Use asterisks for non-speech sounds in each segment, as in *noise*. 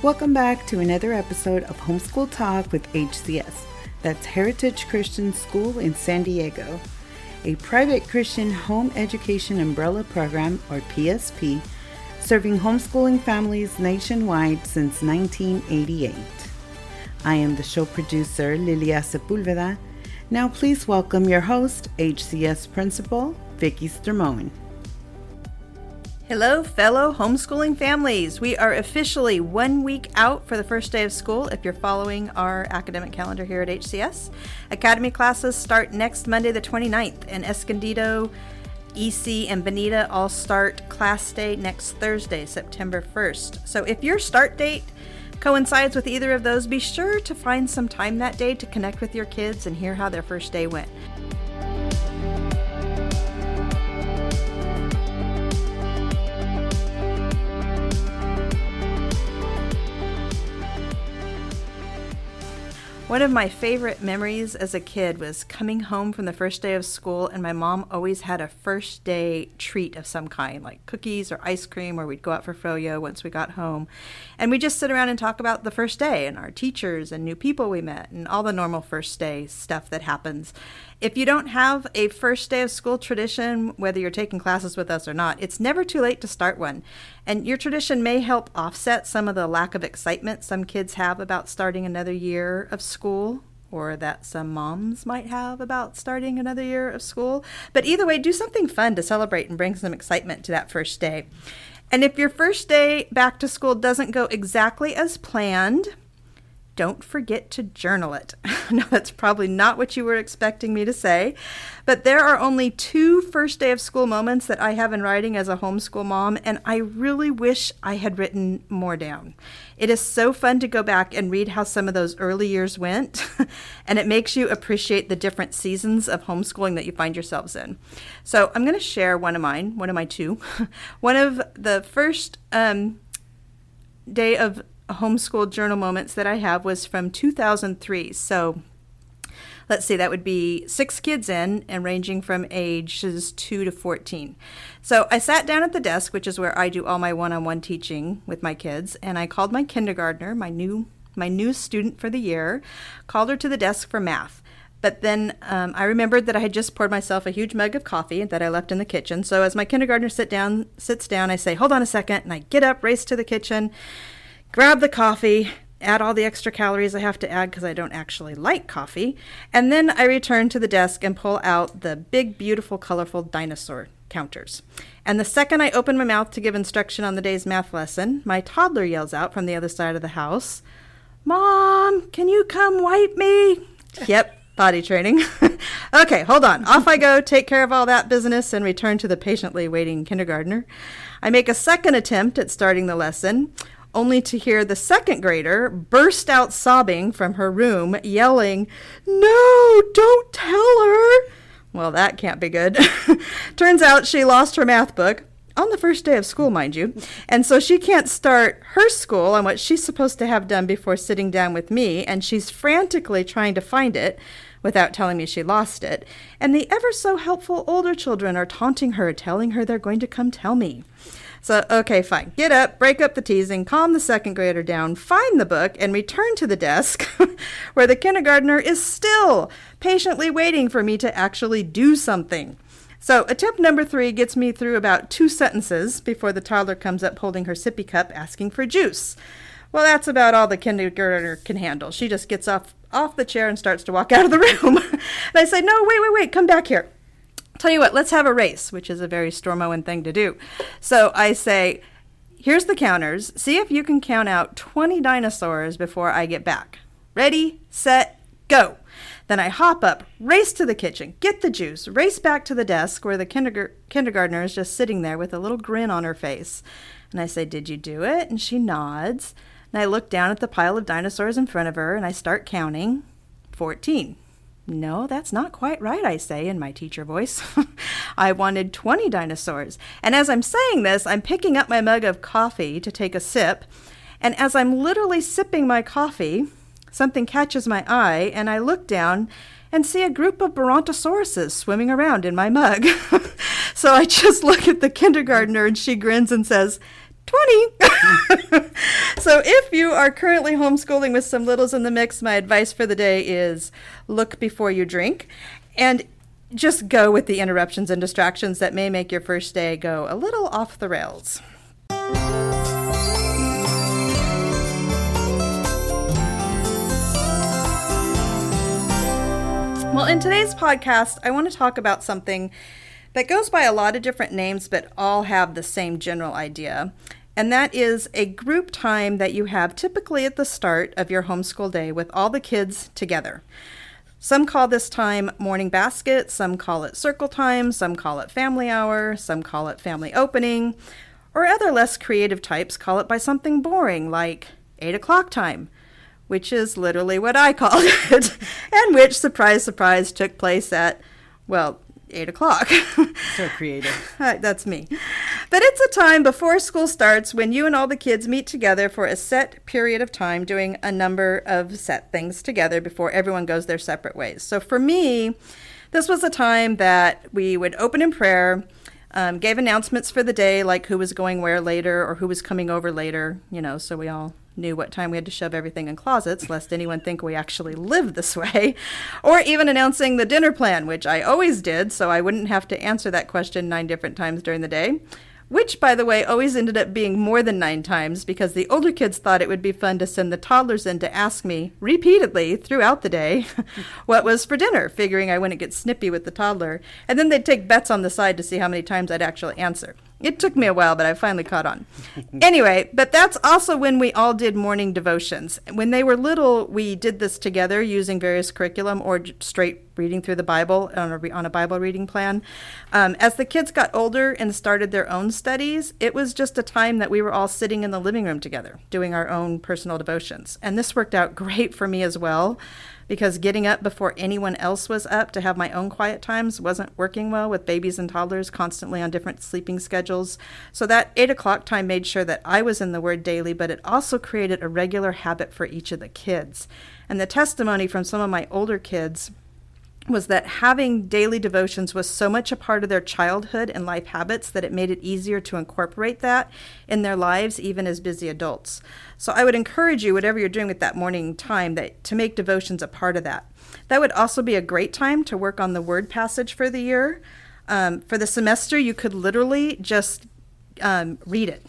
Welcome back to another episode of Homeschool Talk with HCS. That's Heritage Christian School in San Diego, a private Christian home education umbrella program, or PSP, serving homeschooling families nationwide since 1988. I am the show producer, Lilia Sepulveda. Now, please welcome your host, HCS Principal, Vicki Stormoen. Hello, fellow homeschooling families. We are officially one week out for the first day of school if you're following our academic calendar here at HCS. Academy classes start next Monday, the 29th, and Escondido, EC, and Bonita all start class day next Thursday, September 1st. So if your start date coincides with either of those, be sure to find some time that day to connect with your kids and hear how their first day went. One of my favorite memories as a kid was coming home from the first day of school, and my mom always had a first day treat of some kind, like cookies or ice cream, or we'd go out for froyo once we got home. And we just sit around and talk about the first day and our teachers and new people we met and all the normal first day stuff that happens. If you don't have a first day of school tradition, whether you're taking classes with us or not, it's never too late to start one. And your tradition may help offset some of the lack of excitement some kids have about starting another year of school or that some moms might have about starting another year of school. But either way, do something fun to celebrate and bring some excitement to that first day. And if your first day back to school doesn't go exactly as planned, don't forget to journal it. *laughs* no, that's probably not what you were expecting me to say, but there are only two first day of school moments that I have in writing as a homeschool mom, and I really wish I had written more down. It is so fun to go back and read how some of those early years went, *laughs* and it makes you appreciate the different seasons of homeschooling that you find yourselves in. So I'm going to share one of mine, one of my two. *laughs* one of the first um, day of homeschool journal moments that I have was from 2003. So let's see, that would be six kids in and ranging from ages 2 to 14. So I sat down at the desk, which is where I do all my one on one teaching with my kids, and I called my kindergartner, my new my new student for the year, called her to the desk for math. But then um, I remembered that I had just poured myself a huge mug of coffee that I left in the kitchen. So as my kindergartner sit down, sits down, I say, "Hold on a second, and I get up, race to the kitchen, grab the coffee, add all the extra calories I have to add because I don't actually like coffee, and then I return to the desk and pull out the big, beautiful, colorful dinosaur counters. And the second I open my mouth to give instruction on the day's math lesson, my toddler yells out from the other side of the house, Mom, can you come wipe me? *laughs* yep, potty training. *laughs* okay, hold on. Off I go, take care of all that business, and return to the patiently waiting kindergartner. I make a second attempt at starting the lesson only to hear the second grader burst out sobbing from her room, yelling, No, don't tell her. Well, that can't be good. *laughs* Turns out she lost her math book on the first day of school, mind you. And so she can't start her school on what she's supposed to have done before sitting down with me, and she's frantically trying to find it without telling me she lost it. And the ever so helpful older children are taunting her, telling her they're going to come tell me. So, okay, fine. Get up, break up the teasing, calm the second grader down, find the book, and return to the desk *laughs* where the kindergartner is still patiently waiting for me to actually do something. So, attempt number three gets me through about two sentences before the toddler comes up holding her sippy cup asking for juice. Well, that's about all the kindergartner can handle. She just gets off off the chair and starts to walk out of the *laughs* room. and I say, "No, wait, wait, wait, come back here." Tell you what, let's have a race, which is a very Stormoen thing to do. So I say, here's the counters. See if you can count out 20 dinosaurs before I get back. Ready, set, go. Then I hop up, race to the kitchen, get the juice, race back to the desk where the kindergar- kindergartner is just sitting there with a little grin on her face. And I say, Did you do it? And she nods. And I look down at the pile of dinosaurs in front of her and I start counting 14. No, that's not quite right, I say in my teacher voice. *laughs* I wanted 20 dinosaurs. And as I'm saying this, I'm picking up my mug of coffee to take a sip. And as I'm literally sipping my coffee, something catches my eye, and I look down and see a group of Brontosauruses swimming around in my mug. *laughs* so I just look at the kindergartner, and she grins and says, 20. *laughs* so if you are currently homeschooling with some littles in the mix, my advice for the day is look before you drink and just go with the interruptions and distractions that may make your first day go a little off the rails. Well, in today's podcast, I want to talk about something that goes by a lot of different names, but all have the same general idea. And that is a group time that you have typically at the start of your homeschool day with all the kids together. Some call this time morning basket, some call it circle time, some call it family hour, some call it family opening, or other less creative types call it by something boring like 8 o'clock time which is literally what I *laughs* called it, and which, surprise, surprise, took place at, well, 8 o'clock. *laughs* so creative. That's me. But it's a time before school starts when you and all the kids meet together for a set period of time doing a number of set things together before everyone goes their separate ways. So for me, this was a time that we would open in prayer. Um, gave announcements for the day, like who was going where later or who was coming over later, you know, so we all knew what time we had to shove everything in closets, lest anyone think we actually live this way, *laughs* or even announcing the dinner plan, which I always did, so I wouldn't have to answer that question nine different times during the day. Which, by the way, always ended up being more than nine times because the older kids thought it would be fun to send the toddlers in to ask me repeatedly throughout the day *laughs* what was for dinner, figuring I wouldn't get snippy with the toddler. And then they'd take bets on the side to see how many times I'd actually answer. It took me a while, but I finally caught on. anyway, but that's also when we all did morning devotions. When they were little, we did this together using various curriculum or straight reading through the Bible on a, on a Bible reading plan. Um, as the kids got older and started their own studies, it was just a time that we were all sitting in the living room together doing our own personal devotions. And this worked out great for me as well because getting up before anyone else was up to have my own quiet times wasn't working well with babies and toddlers constantly on different sleeping schedules. So that eight o'clock time made sure that I was in the Word daily, but it also created a regular habit for each of the kids. And the testimony from some of my older kids was that having daily devotions was so much a part of their childhood and life habits that it made it easier to incorporate that in their lives even as busy adults. So I would encourage you whatever you're doing with that morning time that to make devotions a part of that. That would also be a great time to work on the word passage for the year. Um, for the semester, you could literally just um, read it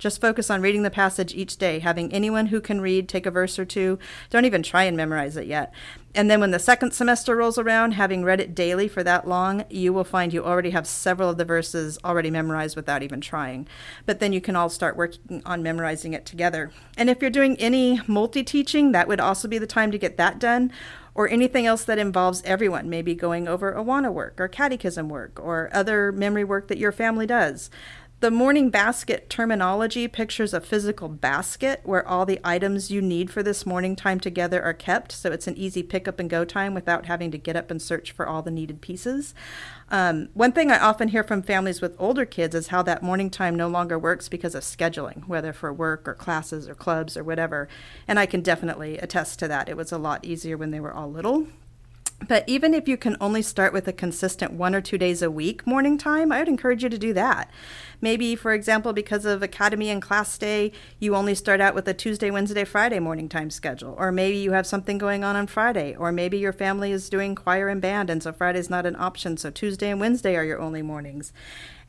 just focus on reading the passage each day, having anyone who can read take a verse or two. Don't even try and memorize it yet. And then when the second semester rolls around, having read it daily for that long, you will find you already have several of the verses already memorized without even trying. But then you can all start working on memorizing it together. And if you're doing any multi teaching, that would also be the time to get that done or anything else that involves everyone, maybe going over Awana work or catechism work or other memory work that your family does. The morning basket terminology pictures a physical basket where all the items you need for this morning time together are kept, so it's an easy pick up and go time without having to get up and search for all the needed pieces. Um, one thing I often hear from families with older kids is how that morning time no longer works because of scheduling, whether for work or classes or clubs or whatever. And I can definitely attest to that. It was a lot easier when they were all little. But even if you can only start with a consistent one or two days a week morning time, I would encourage you to do that. Maybe, for example, because of academy and class day, you only start out with a Tuesday, Wednesday, Friday morning time schedule. Or maybe you have something going on on Friday. Or maybe your family is doing choir and band, and so Friday's not an option, so Tuesday and Wednesday are your only mornings.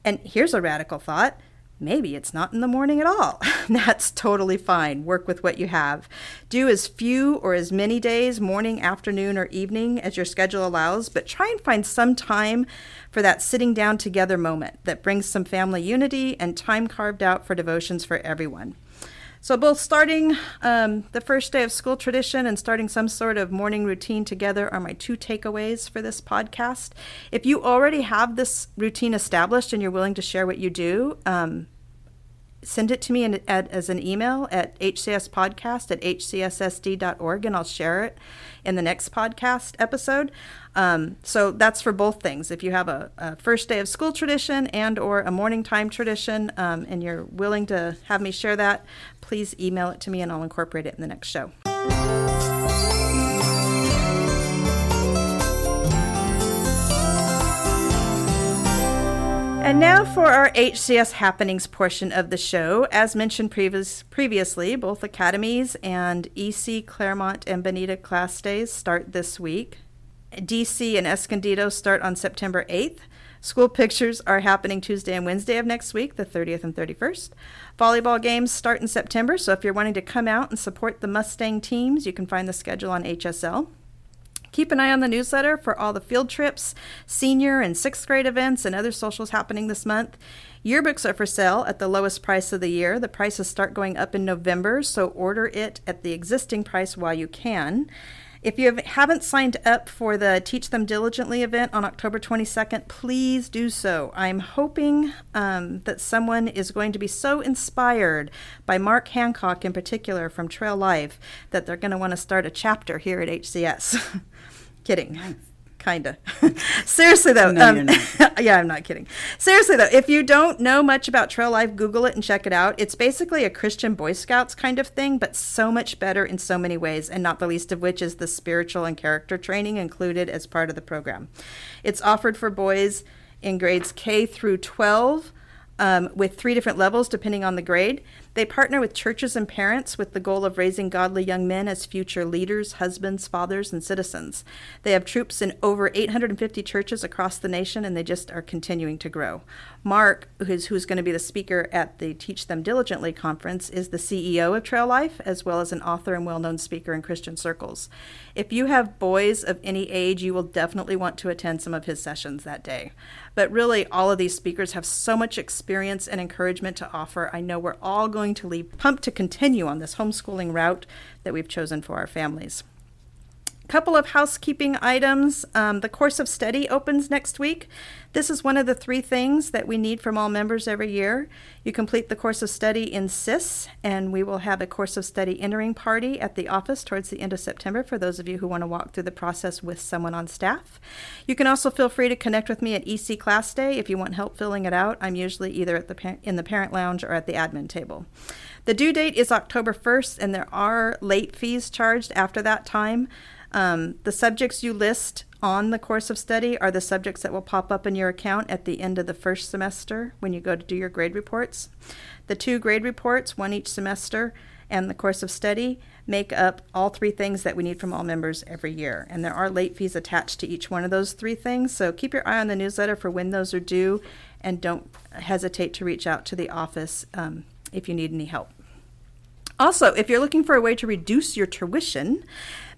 And here's a radical thought maybe it's not in the morning at all. *laughs* That's totally fine. Work with what you have. Do as few or as many days, morning, afternoon, or evening, as your schedule allows, but try and find some time for that sitting down together moment that brings some family unity and time carved out for devotions for everyone. So, both starting um, the first day of school tradition and starting some sort of morning routine together are my two takeaways for this podcast. If you already have this routine established and you're willing to share what you do, um, send it to me in, at, as an email at hcspodcast at hcssd.org and I'll share it in the next podcast episode. Um, so that's for both things. If you have a, a, first day of school tradition and or a morning time tradition um, and you're willing to have me share that, please email it to me and I'll incorporate it in the next show. And now for our HCS happenings portion of the show. As mentioned previous, previously, both Academies and EC Claremont and Bonita class days start this week. DC and Escondido start on September 8th. School pictures are happening Tuesday and Wednesday of next week, the 30th and 31st. Volleyball games start in September, so if you're wanting to come out and support the Mustang teams, you can find the schedule on HSL. Keep an eye on the newsletter for all the field trips, senior and sixth grade events, and other socials happening this month. Yearbooks are for sale at the lowest price of the year. The prices start going up in November, so order it at the existing price while you can. If you haven't signed up for the Teach Them Diligently event on October 22nd, please do so. I'm hoping um, that someone is going to be so inspired by Mark Hancock in particular from Trail Life that they're going to want to start a chapter here at HCS. *laughs* Kidding. Nice. Kinda. *laughs* Seriously though, no, um, *laughs* yeah, I'm not kidding. Seriously though, if you don't know much about Trail Life, Google it and check it out. It's basically a Christian Boy Scouts kind of thing, but so much better in so many ways, and not the least of which is the spiritual and character training included as part of the program. It's offered for boys in grades K through 12 um, with three different levels depending on the grade. They partner with churches and parents with the goal of raising godly young men as future leaders, husbands, fathers, and citizens. They have troops in over 850 churches across the nation, and they just are continuing to grow. Mark, who's, who's going to be the speaker at the Teach Them Diligently conference, is the CEO of Trail Life, as well as an author and well known speaker in Christian circles. If you have boys of any age, you will definitely want to attend some of his sessions that day. But really, all of these speakers have so much experience and encouragement to offer. I know we're all going to leave pumped to continue on this homeschooling route that we've chosen for our families couple of housekeeping items. Um, the course of study opens next week. This is one of the three things that we need from all members every year. You complete the course of study in CIS, and we will have a course of study entering party at the office towards the end of September for those of you who want to walk through the process with someone on staff. You can also feel free to connect with me at EC Class Day if you want help filling it out. I'm usually either at the in the parent lounge or at the admin table. The due date is October 1st, and there are late fees charged after that time. Um, the subjects you list on the course of study are the subjects that will pop up in your account at the end of the first semester when you go to do your grade reports. The two grade reports, one each semester, and the course of study make up all three things that we need from all members every year. And there are late fees attached to each one of those three things. So keep your eye on the newsletter for when those are due and don't hesitate to reach out to the office um, if you need any help. Also, if you're looking for a way to reduce your tuition,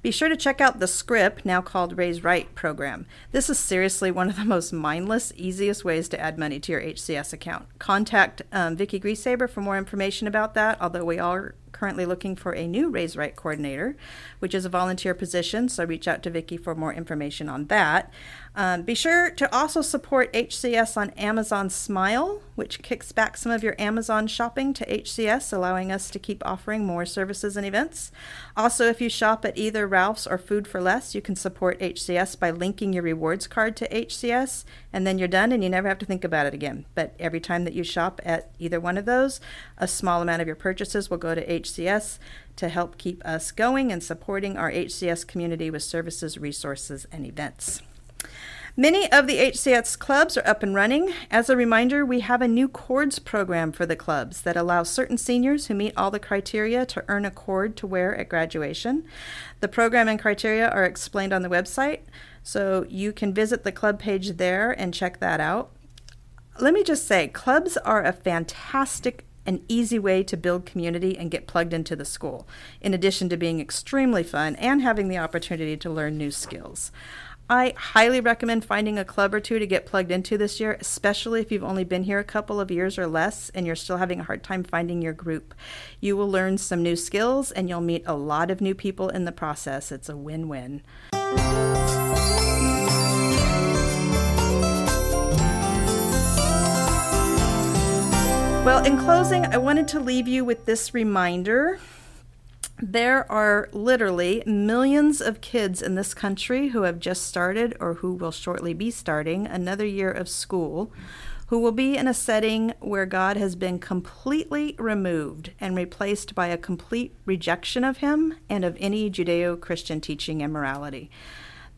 be sure to check out the script, now called Raise Right program. This is seriously one of the most mindless, easiest ways to add money to your HCS account. Contact um, Vicki for more information about that, although we are currently looking for a new Raise Right coordinator, which is a volunteer position, so reach out to Vicki for more information on that. Um, be sure to also support HCS on Amazon Smile, which kicks back some of your Amazon shopping to HCS, allowing us to keep offering more services and events. Also, if you shop at either Ralph's or Food for Less, you can support HCS by linking your rewards card to HCS, and then you're done and you never have to think about it again. But every time that you shop at either one of those, a small amount of your purchases will go to HCS to help keep us going and supporting our HCS community with services, resources, and events. Many of the HCS clubs are up and running. As a reminder, we have a new cords program for the clubs that allows certain seniors who meet all the criteria to earn a cord to wear at graduation. The program and criteria are explained on the website, so you can visit the club page there and check that out. Let me just say, clubs are a fantastic an easy way to build community and get plugged into the school, in addition to being extremely fun and having the opportunity to learn new skills. I highly recommend finding a club or two to get plugged into this year, especially if you've only been here a couple of years or less and you're still having a hard time finding your group. You will learn some new skills and you'll meet a lot of new people in the process. It's a win win. Well, in closing, I wanted to leave you with this reminder there are literally millions of kids in this country who have just started or who will shortly be starting another year of school who will be in a setting where God has been completely removed and replaced by a complete rejection of Him and of any Judeo Christian teaching and morality.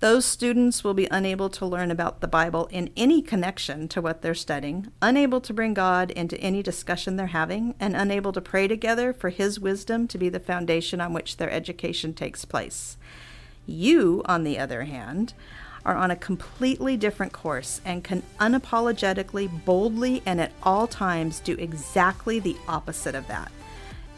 Those students will be unable to learn about the Bible in any connection to what they're studying, unable to bring God into any discussion they're having, and unable to pray together for His wisdom to be the foundation on which their education takes place. You, on the other hand, are on a completely different course and can unapologetically, boldly, and at all times do exactly the opposite of that.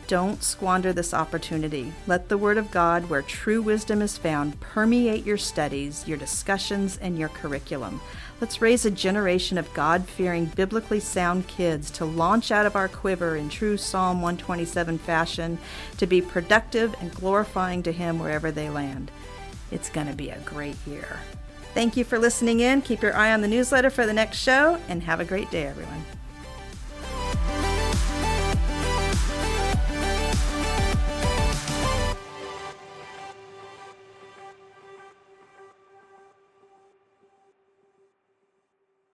Don't squander this opportunity. Let the Word of God, where true wisdom is found, permeate your studies, your discussions, and your curriculum. Let's raise a generation of God fearing, biblically sound kids to launch out of our quiver in true Psalm 127 fashion to be productive and glorifying to Him wherever they land. It's going to be a great year. Thank you for listening in. Keep your eye on the newsletter for the next show, and have a great day, everyone.